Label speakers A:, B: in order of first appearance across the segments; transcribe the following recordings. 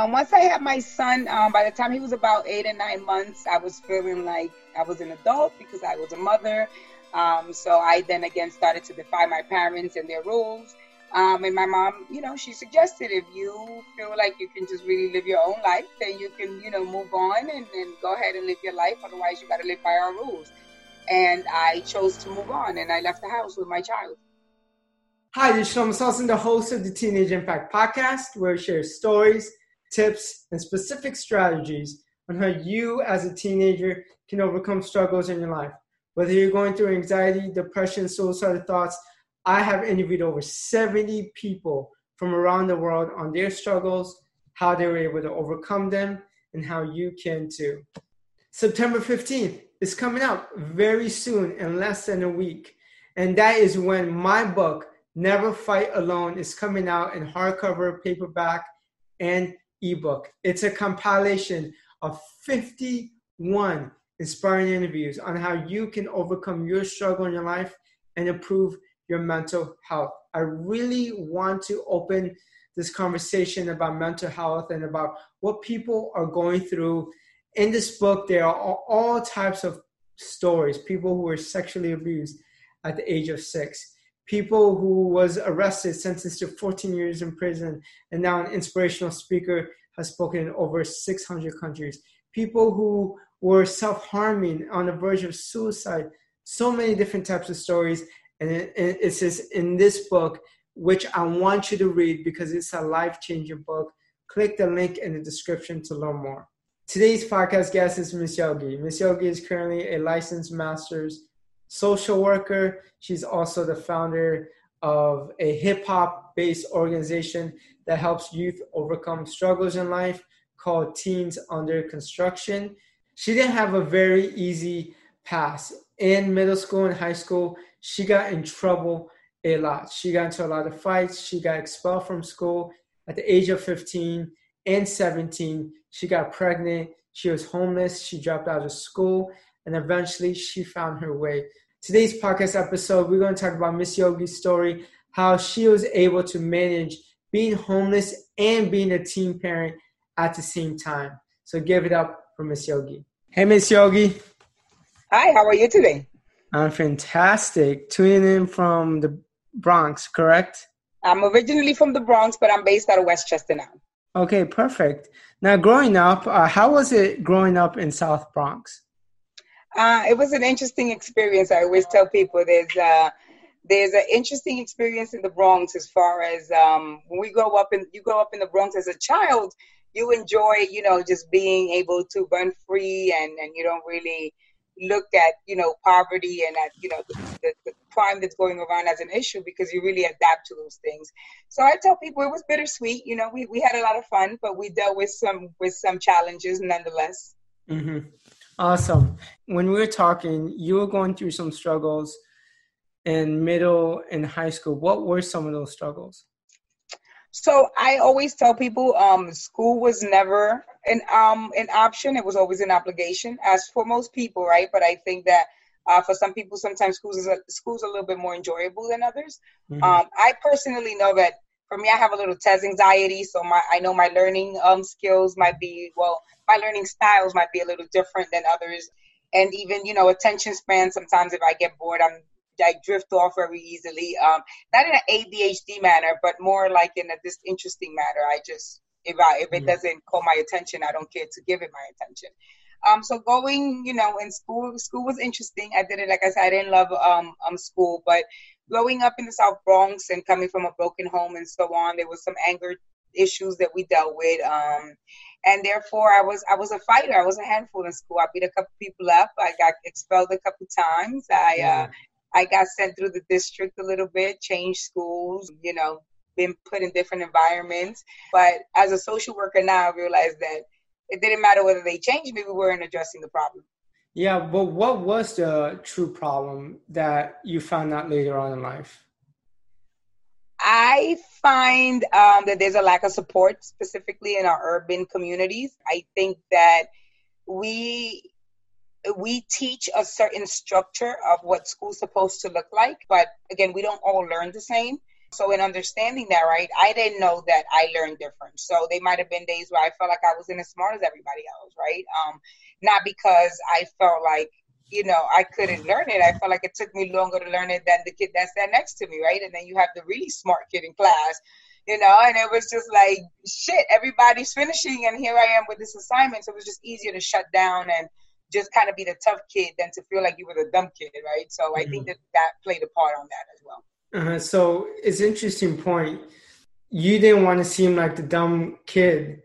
A: Um, once I had my son, um, by the time he was about eight or nine months, I was feeling like I was an adult because I was a mother. Um, so I then again started to defy my parents and their rules. Um, and my mom, you know, she suggested if you feel like you can just really live your own life, then you can, you know, move on and, and go ahead and live your life. Otherwise, you got to live by our rules. And I chose to move on and I left the house with my child.
B: Hi, this is Shlomo Salson, the host of the Teenage Impact Podcast, where I share stories, tips, and specific strategies on how you as a teenager can overcome struggles in your life. Whether you're going through anxiety, depression, suicidal thoughts, I have interviewed over 70 people from around the world on their struggles, how they were able to overcome them, and how you can too. September 15th is coming out very soon in less than a week. And that is when my book, Never Fight Alone, is coming out in hardcover, paperback, and ebook. It's a compilation of 51 inspiring interviews on how you can overcome your struggle in your life and improve your mental health. I really want to open this conversation about mental health and about what people are going through. In this book, there are all, types of stories people who were sexually abused at the age of six people who was arrested sentenced to 14 years in prison and now an inspirational speaker has spoken in over 600 countries people who were self-harming on the verge of suicide so many different types of stories and it, it says in this book, which I want you to read because it's a life changing book. Click the link in the description to learn more. Today's podcast guest is Miss Yogi. Miss Yogi is currently a licensed master's social worker. She's also the founder of a hip hop based organization that helps youth overcome struggles in life called Teens Under Construction. She didn't have a very easy pass in middle school and high school she got in trouble a lot. She got into a lot of fights. She got expelled from school at the age of 15 and 17. She got pregnant. She was homeless. She dropped out of school. And eventually she found her way. Today's podcast episode, we're going to talk about Miss Yogi's story, how she was able to manage being homeless and being a teen parent at the same time. So give it up for Miss Yogi. Hey, Miss Yogi.
A: Hi, how are you today?
B: I'm fantastic. Tuning in from the Bronx, correct?
A: I'm originally from the Bronx, but I'm based out of Westchester now.
B: Okay, perfect. Now, growing up, uh, how was it growing up in South Bronx?
A: Uh, it was an interesting experience. I always tell people there's uh, there's an interesting experience in the Bronx as far as um, when we grow up in you grow up in the Bronx as a child, you enjoy you know just being able to run free and and you don't really look at you know poverty and at you know the, the, the, crime that's going around as an issue because you really adapt to those things so i tell people it was bittersweet you know we, we had a lot of fun but we dealt with some with some challenges nonetheless
B: mm-hmm. Awesome when we were talking you were going through some struggles in middle and high school what were some of those struggles
A: so I always tell people, um, school was never an um an option. It was always an obligation, as for most people, right? But I think that uh, for some people, sometimes schools is a, schools a little bit more enjoyable than others. Mm-hmm. Um, I personally know that for me, I have a little test anxiety, so my I know my learning um skills might be well, my learning styles might be a little different than others, and even you know attention span. Sometimes if I get bored, I'm I drift off very easily. Um, not in an ADHD manner, but more like in a disinteresting manner. I just if I if it doesn't call my attention, I don't care to give it my attention. Um, so going, you know, in school, school was interesting. I did it, like I said, I didn't love um, um school, but growing up in the South Bronx and coming from a broken home and so on, there was some anger issues that we dealt with. Um, and therefore, I was I was a fighter. I was a handful in school. I beat a couple people up. I got expelled a couple times. I uh, I got sent through the district a little bit, changed schools, you know, been put in different environments. But as a social worker now, I realize that it didn't matter whether they changed me, we weren't addressing the problem.
B: Yeah, but what was the true problem that you found out later on in life?
A: I find um, that there's a lack of support, specifically in our urban communities. I think that we we teach a certain structure of what school's supposed to look like, but again, we don't all learn the same. So in understanding that, right, I didn't know that I learned different. So they might have been days where I felt like I wasn't as smart as everybody else, right? Um, not because I felt like you know I couldn't learn it. I felt like it took me longer to learn it than the kid that sat next to me, right? And then you have the really smart kid in class, you know, and it was just like shit. Everybody's finishing, and here I am with this assignment. So it was just easier to shut down and just kind of be the tough kid than to feel like you were the dumb kid, right? So mm-hmm. I think mm-hmm. that that played a part on that as well.
B: Uh-huh. So it's interesting point. You didn't want to seem like the dumb kid,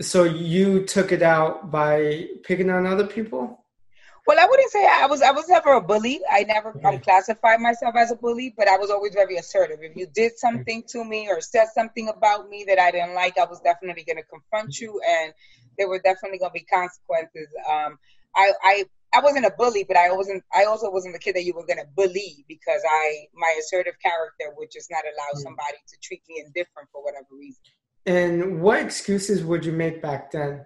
B: so you took it out by picking on other people.
A: Well, I wouldn't say I was. I was never a bully. I never okay. um, classified myself as a bully, but I was always very assertive. If you did something to me or said something about me that I didn't like, I was definitely going to confront you, and there were definitely going to be consequences. Um, I, I I wasn't a bully, but I wasn't. I also wasn't the kid that you were gonna bully because I my assertive character would just not allow mm. somebody to treat me indifferent for whatever reason.
B: And what excuses would you make back then?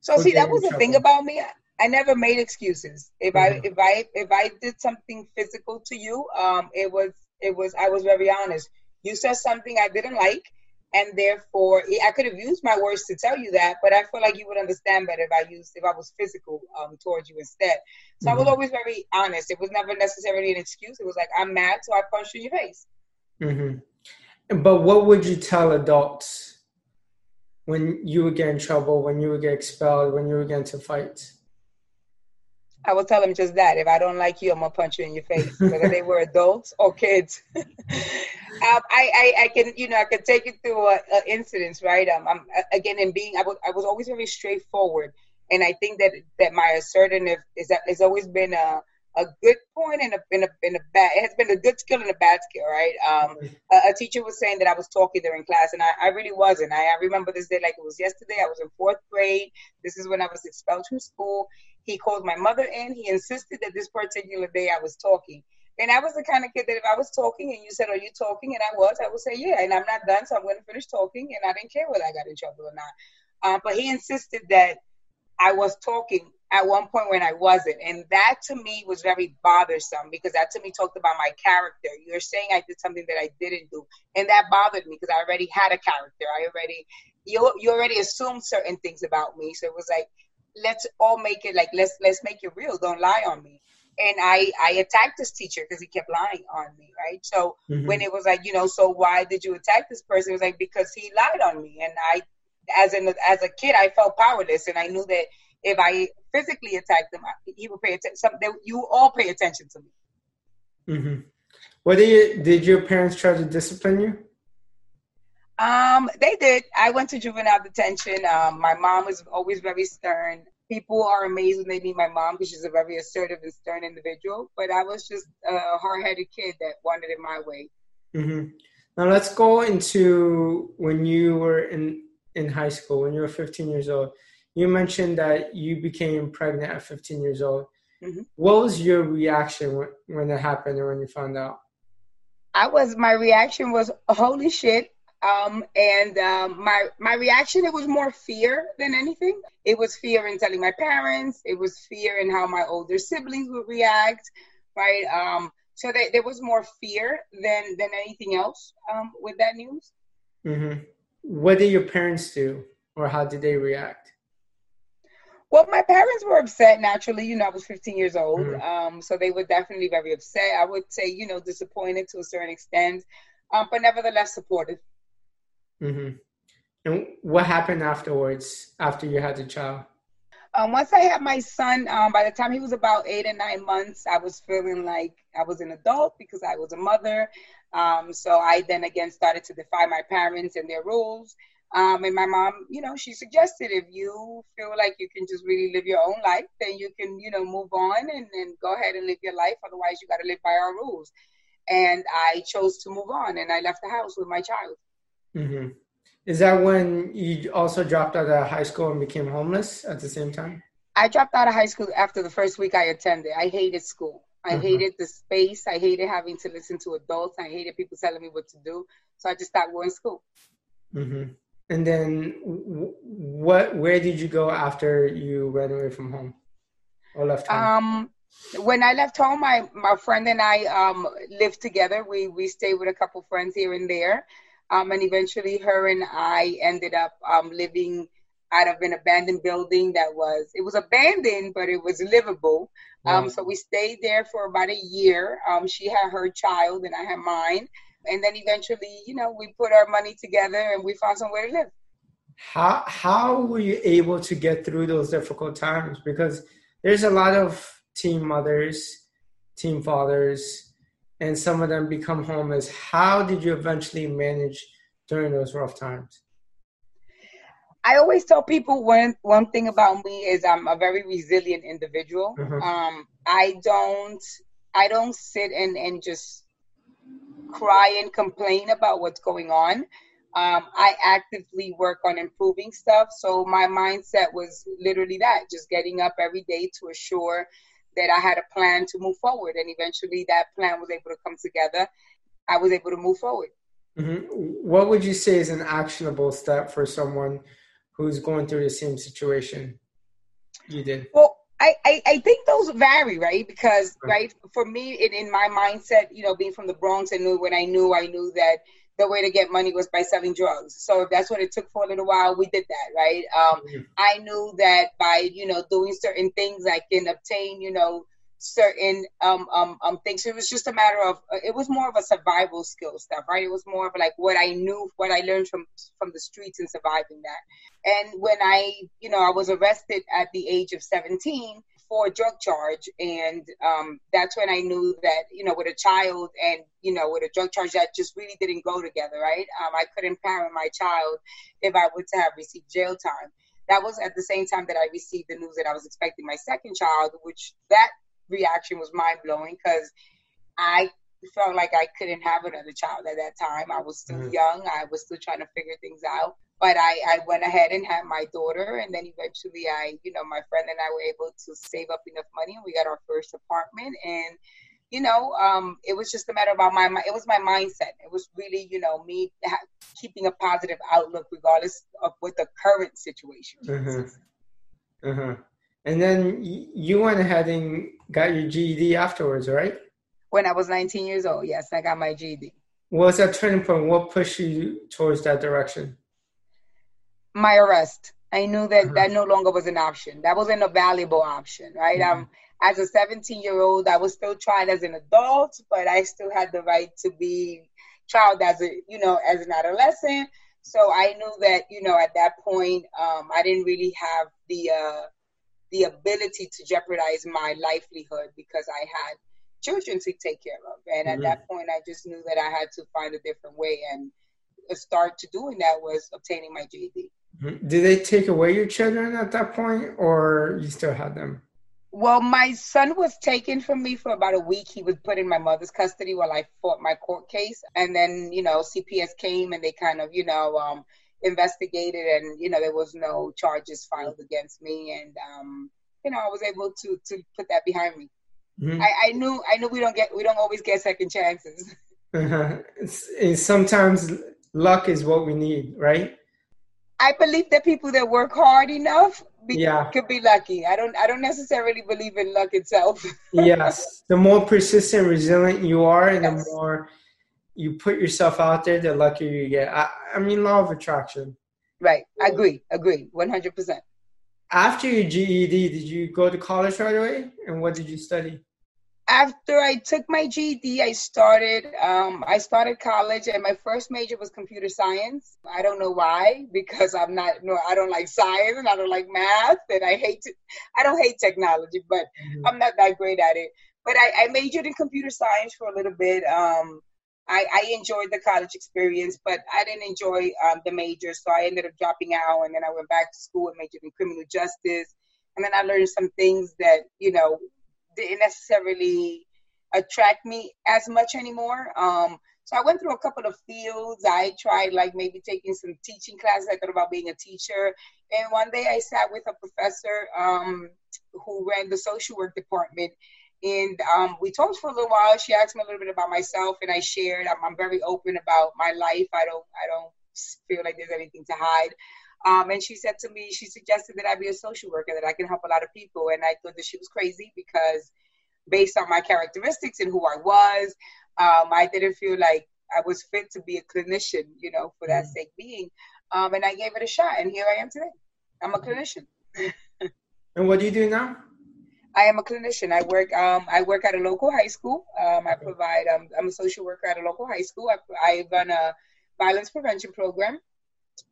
A: So see, that was the thing about me. I never made excuses. If mm-hmm. I if I if I did something physical to you, um, it was it was I was very honest. You said something I didn't like and therefore I could have used my words to tell you that, but I feel like you would understand better if I used if I was physical um, towards you instead. So mm-hmm. I was mm-hmm. always very honest. It was never necessarily an excuse. It was like I'm mad, so I punched you in your face.
B: Mm-hmm. But what would you tell adults when you would get in trouble, when you would get expelled, when you would get into fights?
A: I will tell them just that. If I don't like you, I'm gonna punch you in your face, whether they were adults or kids. Um, I, I, I, can, you know, I can take you through incidents, right? Um, I'm again in being, I was, I was always very straightforward, and I think that that my assertiveness is that has always been a a good point and a, in a, in a bad, it has been a good skill and a bad skill, right? Um, a, a, teacher was saying that I was talking during class, and I, I really wasn't. I, I remember this day like it was yesterday. I was in fourth grade. This is when I was expelled from school. He called my mother in. He insisted that this particular day I was talking. And I was the kind of kid that if I was talking and you said, Are you talking? And I was, I would say, Yeah. And I'm not done, so I'm going to finish talking. And I didn't care whether I got in trouble or not. Um, but he insisted that I was talking at one point when I wasn't. And that to me was very bothersome because that to me talked about my character. You're saying I did something that I didn't do. And that bothered me because I already had a character. I already, you, you already assumed certain things about me. So it was like, let's all make it like, let's, let's make it real. Don't lie on me and I I attacked this teacher because he kept lying on me, right? So mm-hmm. when it was like, you know, so why did you attack this person? It was like because he lied on me, and I, as an as a kid, I felt powerless, and I knew that if I physically attacked him, he would pay attention. Some, they, you all pay attention to me.
B: Mm-hmm. What did you, did your parents try to discipline you?
A: Um, they did. I went to juvenile detention. Um, my mom was always very stern people are amazed when they meet my mom because she's a very assertive and stern individual. But I was just a hard-headed kid that wanted it my way.
B: Mm-hmm. Now let's go into when you were in in high school, when you were 15 years old. You mentioned that you became pregnant at 15 years old. Mm-hmm. What was your reaction when, when that happened or when you found out?
A: I was my reaction was holy shit. Um, and um, my my reaction it was more fear than anything. It was fear in telling my parents. It was fear in how my older siblings would react, right? Um, so that there was more fear than than anything else um, with that news.
B: Mm-hmm. What did your parents do, or how did they react?
A: Well, my parents were upset naturally. You know, I was 15 years old, mm-hmm. um, so they were definitely very upset. I would say, you know, disappointed to a certain extent, um, but nevertheless supportive.
B: Mm-hmm. And what happened afterwards, after you had the child?
A: Um, once I had my son, um, by the time he was about eight or nine months, I was feeling like I was an adult because I was a mother. Um, so I then again started to defy my parents and their rules. Um, and my mom, you know, she suggested if you feel like you can just really live your own life, then you can, you know, move on and, and go ahead and live your life. Otherwise, you got to live by our rules. And I chose to move on and I left the house with my child.
B: Mm-hmm. Is that when you also dropped out of high school and became homeless at the same time?
A: I dropped out of high school after the first week I attended. I hated school. I mm-hmm. hated the space. I hated having to listen to adults. I hated people telling me what to do. So I just stopped going to school.
B: Mm-hmm. And then, what? Where did you go after you ran away from home or left home?
A: Um, when I left home, my my friend and I um, lived together. We we stayed with a couple friends here and there, um, and eventually, her and I ended up um, living out of an abandoned building that was it was abandoned, but it was livable. Um, so we stayed there for about a year. Um, she had her child, and I had mine, and then eventually, you know, we put our money together and we found somewhere to live.
B: How how were you able to get through those difficult times? Because there's a lot of teen mothers, teen fathers, and some of them become homeless. How did you eventually manage during those rough times?
A: I always tell people one one thing about me is I'm a very resilient individual. Mm-hmm. Um, I don't I don't sit and and just cry and complain about what's going on. Um, I actively work on improving stuff. So my mindset was literally that, just getting up every day to assure that I had a plan to move forward. And eventually that plan was able to come together. I was able to move forward.
B: Mm-hmm. What would you say is an actionable step for someone who's going through the same situation you did?
A: Well, I, I, I think those vary, right? Because, right, for me, in, in my mindset, you know, being from the Bronx, I knew when I knew, I knew that the way to get money was by selling drugs. So if that's what it took for a little while, we did that, right? Um, mm-hmm. I knew that by you know doing certain things, I can obtain you know certain um, um, um things. It was just a matter of it was more of a survival skill stuff, right? It was more of like what I knew, what I learned from from the streets and surviving that. And when I you know I was arrested at the age of seventeen for a drug charge, and um, that's when I knew that you know with a child and you know with a drug charge that just really didn't go together, right? Um, I couldn't parent my child if I were to have received jail time. That was at the same time that I received the news that I was expecting my second child, which that reaction was mind blowing because I felt like I couldn't have another child at that time. I was still mm-hmm. young. I was still trying to figure things out but I, I went ahead and had my daughter and then eventually i you know my friend and i were able to save up enough money and we got our first apartment. And you know um, it was just a matter about my it was my mindset. It was really you know me ha- keeping a positive outlook regardless of what the current situation is.
B: Uh-huh. Uh-huh. and then you went ahead and got your ged afterwards right?
A: When i was 19 years old yes i got my ged
B: what was that turning point? What pushed you towards that direction
A: my arrest. I knew that mm-hmm. that no longer was an option. That wasn't a valuable option, right? Mm-hmm. Um, as a 17 year old, I was still tried as an adult, but I still had the right to be tried as a, you know, as an adolescent. So I knew that, you know, at that point, um, I didn't really have the uh, the ability to jeopardize my livelihood because I had children to take care of, and mm-hmm. at that point, I just knew that I had to find a different way. And a start to doing that was obtaining my GED.
B: Mm-hmm. Did they take away your children at that point, or you still had them?
A: Well, my son was taken from me for about a week. He was put in my mother's custody while I fought my court case, and then you know CPS came and they kind of you know um, investigated, and you know there was no charges filed against me, and um, you know I was able to to put that behind me. Mm-hmm. I, I knew I knew we don't get we don't always get second chances.
B: Uh-huh. It's, it's sometimes luck is what we need, right?
A: I believe that people that work hard enough be, yeah. could be lucky. I don't I don't necessarily believe in luck itself.
B: yes. The more persistent, resilient you are, and yes. the more you put yourself out there, the luckier you get. I, I mean law of attraction.
A: Right. I agree. Agree. One hundred percent.
B: After your GED, did you go to college right away? And what did you study?
A: After I took my GED, I started um, I started college, and my first major was computer science. I don't know why, because I'm not no, I don't like science and I don't like math, and I hate to, I don't hate technology, but mm-hmm. I'm not that great at it. But I, I, majored in computer science for a little bit. Um, I, I, enjoyed the college experience, but I didn't enjoy um, the major, so I ended up dropping out, and then I went back to school and majored in criminal justice. And then I learned some things that you know didn't necessarily attract me as much anymore. Um, so I went through a couple of fields. I tried like maybe taking some teaching classes. I thought about being a teacher. And one day I sat with a professor um, who ran the social work department. And um, we talked for a little while. She asked me a little bit about myself, and I shared. I'm, I'm very open about my life. I don't, I don't feel like there's anything to hide. Um, and she said to me, she suggested that I be a social worker, that I can help a lot of people. And I thought that she was crazy because based on my characteristics and who I was. Um, I didn't feel like I was fit to be a clinician, you know, for that mm. sake being. Um, and I gave it a shot, and here I am today. I'm a clinician.
B: and what do you do now?
A: I am a clinician. I work. Um, I work at a local high school. Um, I provide. Um, I'm a social worker at a local high school. I, I run a violence prevention program,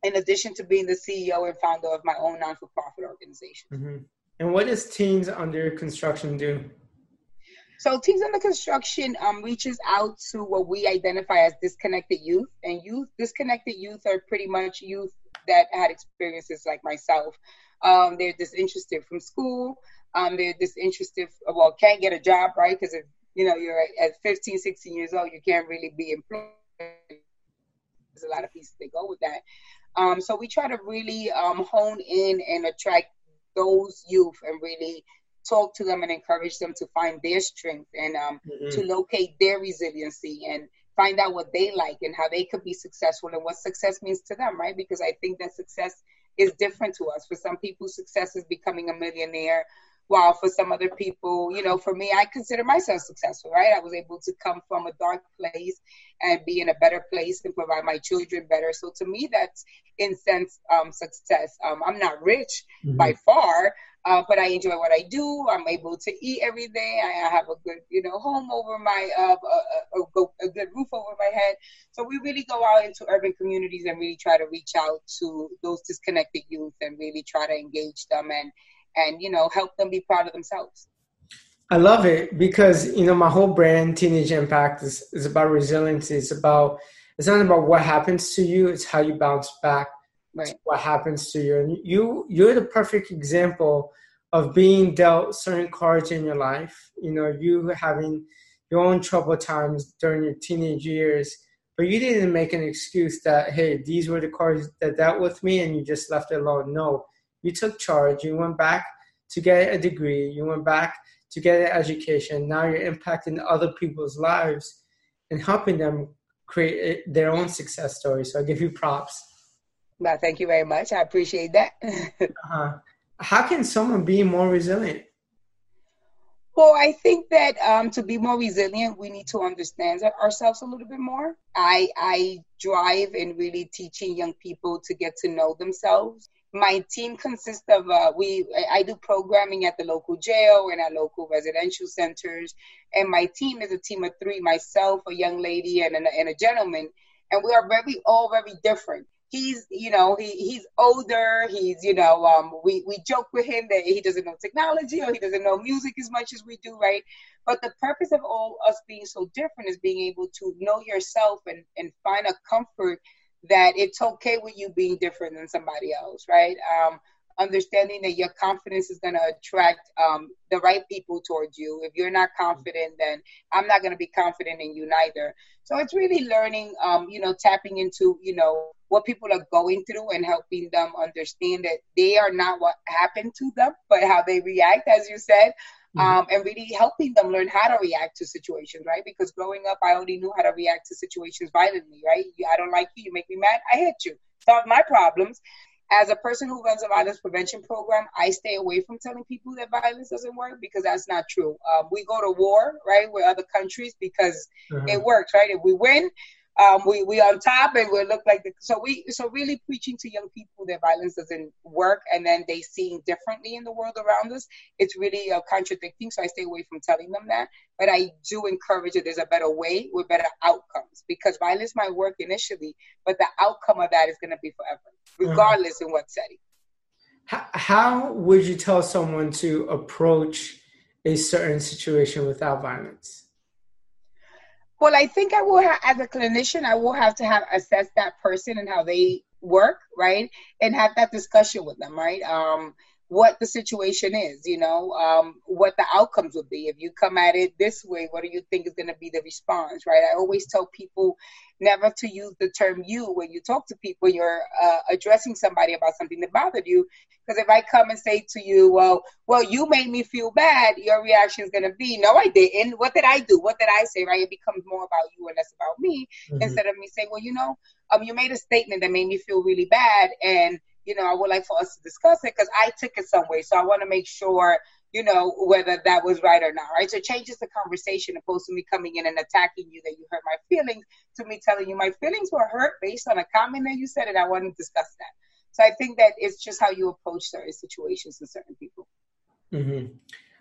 A: in addition to being the CEO and founder of my own non-for-profit organization.
B: Mm-hmm. And what does Teens Under Construction do?
A: So Teens Under Construction um, reaches out to what we identify as disconnected youth, and youth disconnected youth are pretty much youth that had experiences like myself. Um, they're disinterested from school. Um, they're disinterested, well, can't get a job, right? Because if you know you're at 15, 16 years old, you can't really be employed. There's a lot of pieces that go with that. Um, so we try to really um, hone in and attract those youth and really talk to them and encourage them to find their strength and um, mm-hmm. to locate their resiliency and find out what they like and how they could be successful and what success means to them, right? Because I think that success is different to us. For some people, success is becoming a millionaire. While for some other people, you know, for me, I consider myself successful, right? I was able to come from a dark place and be in a better place and provide my children better. So to me, that's in sense um, success. Um, I'm not rich mm-hmm. by far, uh, but I enjoy what I do. I'm able to eat every day. I have a good, you know, home over my, uh, a, a, a, good roof over my head. So we really go out into urban communities and really try to reach out to those disconnected youth and really try to engage them and, and you know, help them be proud of themselves.
B: I love it because you know my whole brand, Teenage Impact, is, is about resilience. It's about it's not about what happens to you; it's how you bounce back right. what happens to you. And you you're the perfect example of being dealt certain cards in your life. You know, you having your own trouble times during your teenage years, but you didn't make an excuse that hey, these were the cards that dealt with me, and you just left it alone. No, you took charge. You went back to get a degree. You went back to get an education. Now you're impacting other people's lives and helping them create their own success story. So I give you props.
A: Well, thank you very much. I appreciate that. uh-huh.
B: How can someone be more resilient?
A: Well, I think that um, to be more resilient, we need to understand ourselves a little bit more. I I drive in really teaching young people to get to know themselves. My team consists of uh, we. I do programming at the local jail and at local residential centers, and my team is a team of three: myself, a young lady, and a, and a gentleman. And we are very all very different he's you know he he's older he's you know um we we joke with him that he doesn't know technology or he doesn't know music as much as we do right but the purpose of all us being so different is being able to know yourself and and find a comfort that it's okay with you being different than somebody else right um understanding that your confidence is going to attract um, the right people towards you. If you're not confident, then I'm not going to be confident in you neither. So it's really learning, um, you know, tapping into, you know, what people are going through and helping them understand that they are not what happened to them, but how they react, as you said. Mm-hmm. Um, and really helping them learn how to react to situations, right? Because growing up, I only knew how to react to situations violently, right? I don't like you, you make me mad, I hit you. Solve my problems as a person who runs a violence prevention program, I stay away from telling people that violence doesn't work because that's not true. Um, we go to war, right, with other countries because uh-huh. it works, right? If we win, um, we we on top and we look like the, so we so really preaching to young people that violence doesn't work and then they seeing differently in the world around us it's really uh, contradicting. So i stay away from telling them that but i do encourage that there's a better way with better outcomes because violence might work initially but the outcome of that is going to be forever uh-huh. regardless in what setting.
B: How, how would you tell someone to approach a certain situation without violence
A: well, I think I will have, as a clinician, I will have to have assess that person and how they work, right, and have that discussion with them, right. Um, what the situation is, you know, um, what the outcomes would be. If you come at it this way, what do you think is going to be the response, right? I always tell people never to use the term you when you talk to people, you're uh, addressing somebody about something that bothered you. Because if I come and say to you, well, well, you made me feel bad, your reaction is going to be, no, I didn't. What did I do? What did I say, right? It becomes more about you and less about me mm-hmm. instead of me saying, well, you know, um, you made a statement that made me feel really bad and you know, I would like for us to discuss it because I took it some way. So I want to make sure, you know, whether that was right or not, right? So it changes the conversation opposed to me coming in and attacking you that you hurt my feelings to me telling you my feelings were hurt based on a comment that you said and I want to discuss that. So I think that it's just how you approach certain situations with certain people.
B: Mm-hmm.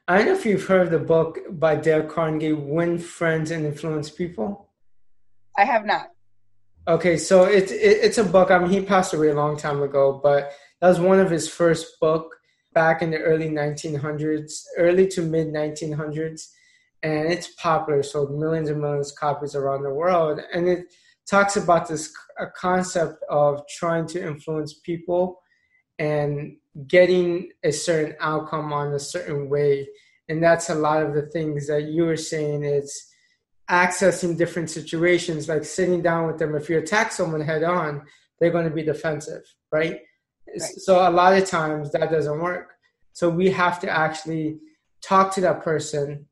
B: I don't know if you've heard the book by Dale Carnegie, Win Friends and Influence People.
A: I have not.
B: Okay, so it's it, it's a book. I mean, he passed away a long time ago, but that was one of his first book back in the early 1900s, early to mid 1900s, and it's popular. So millions and millions of copies around the world, and it talks about this concept of trying to influence people and getting a certain outcome on a certain way, and that's a lot of the things that you were saying is accessing different situations, like sitting down with them. If you attack someone head on, they're going to be defensive, right? right? So a lot of times that doesn't work. So we have to actually talk to that person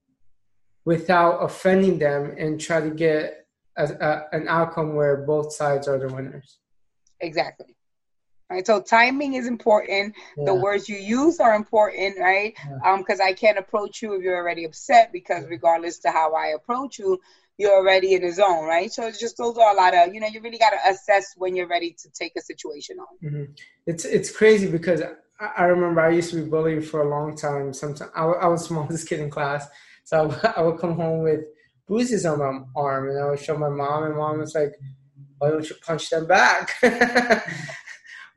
B: without offending them and try to get a, a, an outcome where both sides are the winners.
A: Exactly. Right. So timing is important. Yeah. The words you use are important, right? Yeah. Um, because I can't approach you if you're already upset because regardless to how I approach you, you're already in the zone, right? So it's just those are a lot of you know you really got to assess when you're ready to take a situation on.
B: Mm-hmm. It's it's crazy because I, I, remember I used to be bullied for a long time. Sometimes I, I was the smallest kid in class, so I, I would come home with bruises on my arm, and I would show my mom, and mom was like, "Why don't you punch them back?"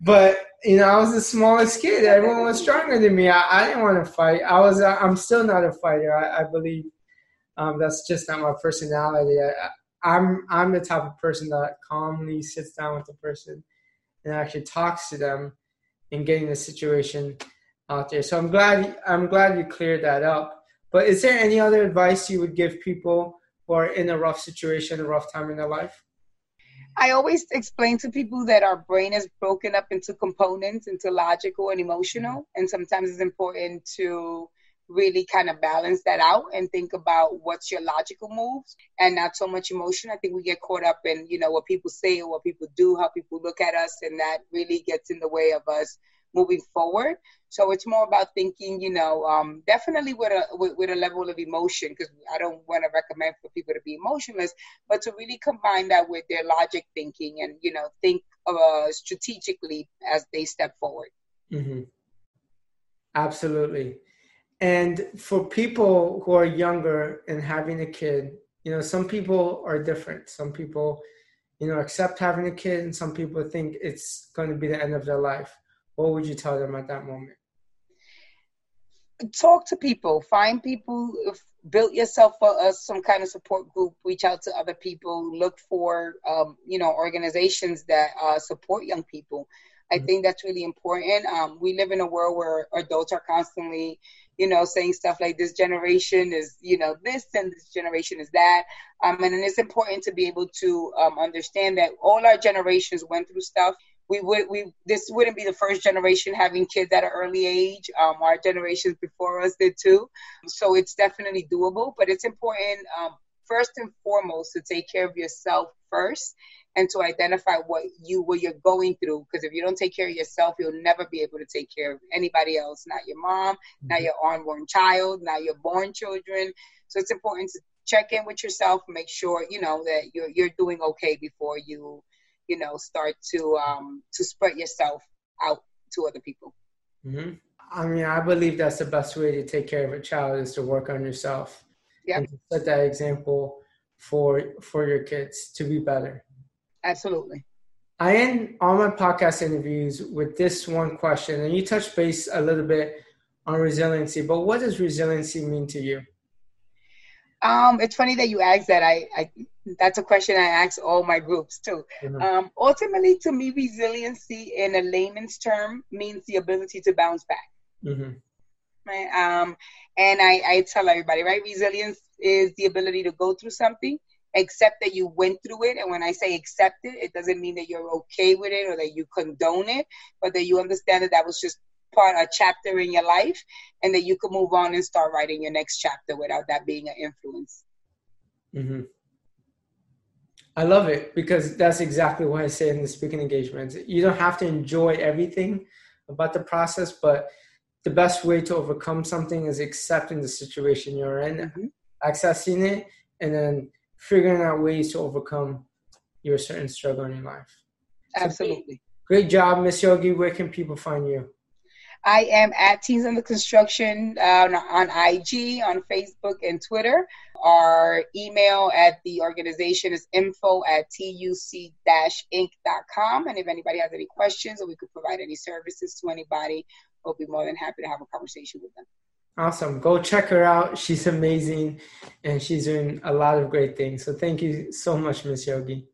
B: but you know, I was the smallest kid. Everyone was stronger than me. I, I didn't want to fight. I was. I'm still not a fighter. I, I believe um, that's just not my personality. I, I'm I'm the type of person that calmly sits down with the person and actually talks to them and getting the situation out there. So I'm glad I'm glad you cleared that up. But is there any other advice you would give people who are in a rough situation, a rough time in their life?
A: I always explain to people that our brain is broken up into components, into logical and emotional. Mm-hmm. And sometimes it's important to really kind of balance that out and think about what's your logical moves and not so much emotion. I think we get caught up in, you know, what people say or what people do, how people look at us, and that really gets in the way of us moving forward. So it's more about thinking, you know, um, definitely with a with, with a level of emotion because I don't want to recommend for people to be emotionless, but to really combine that with their logic thinking and you know think uh, strategically as they step forward.
B: Mm-hmm. Absolutely. And for people who are younger and having a kid, you know, some people are different. Some people, you know, accept having a kid, and some people think it's going to be the end of their life what would you tell them at that moment?
A: Talk to people, find people, build yourself a, a, some kind of support group, reach out to other people, look for, um, you know, organizations that uh, support young people. I mm-hmm. think that's really important. Um, we live in a world where adults are constantly, you know, saying stuff like this generation is, you know, this and this generation is that. Um, and it's important to be able to um, understand that all our generations went through stuff we would we this wouldn't be the first generation having kids at an early age. Um, our generations before us did too, so it's definitely doable. But it's important um, first and foremost to take care of yourself first and to identify what you what you're going through because if you don't take care of yourself you'll never be able to take care of anybody else not your mom mm-hmm. not your unborn child not your born children so it's important to check in with yourself make sure you know that you're you're doing okay before you you know start to um to spread yourself out to other people.
B: Mm-hmm. i mean i believe that's the best way to take care of a child is to work on yourself.
A: Yeah.
B: Set that example for for your kids to be better.
A: Absolutely.
B: I end all my podcast interviews with this one question and you touch base a little bit on resiliency but what does resiliency mean to you?
A: Um, it's funny that you asked that. I, I that's a question I ask all my groups too. Mm-hmm. Um, ultimately, to me, resiliency in a layman's term means the ability to bounce back. Mm-hmm. Right. Um, and I, I tell everybody, right, resilience is the ability to go through something, accept that you went through it. And when I say accept it, it doesn't mean that you're okay with it or that you condone it, but that you understand that that was just part of a chapter in your life and that you can move on and start writing your next chapter without that being an influence
B: mm-hmm. I love it because that's exactly what i say in the speaking engagements you don't have to enjoy everything about the process but the best way to overcome something is accepting the situation you're in, mm-hmm. accessing it, and then figuring out ways to overcome your certain struggle in your life.
A: Absolutely.
B: So, great job, Miss Yogi. Where can people find you?
A: I am at Teens Under Construction uh, on IG, on Facebook, and Twitter. Our email at the organization is info at tuc-inc.com. And if anybody has any questions or we could provide any services to anybody, we'll be more than happy to have a conversation with them.
B: Awesome. Go check her out. She's amazing and she's doing a lot of great things. So thank you so much, Miss Yogi.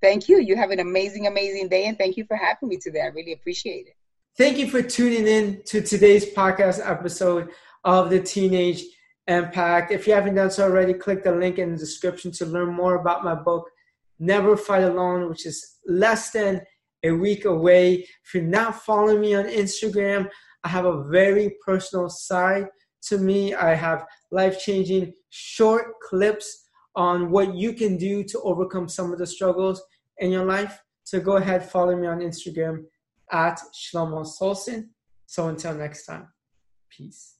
A: Thank you. You have an amazing, amazing day. And thank you for having me today. I really appreciate it.
B: Thank you for tuning in to today's podcast episode of the Teenage Impact. If you haven't done so already, click the link in the description to learn more about my book, Never Fight Alone, which is less than a week away. If you're not following me on Instagram, I have a very personal side to me. I have life changing short clips on what you can do to overcome some of the struggles in your life. So go ahead, follow me on Instagram at Shlomo Solson. So until next time, peace.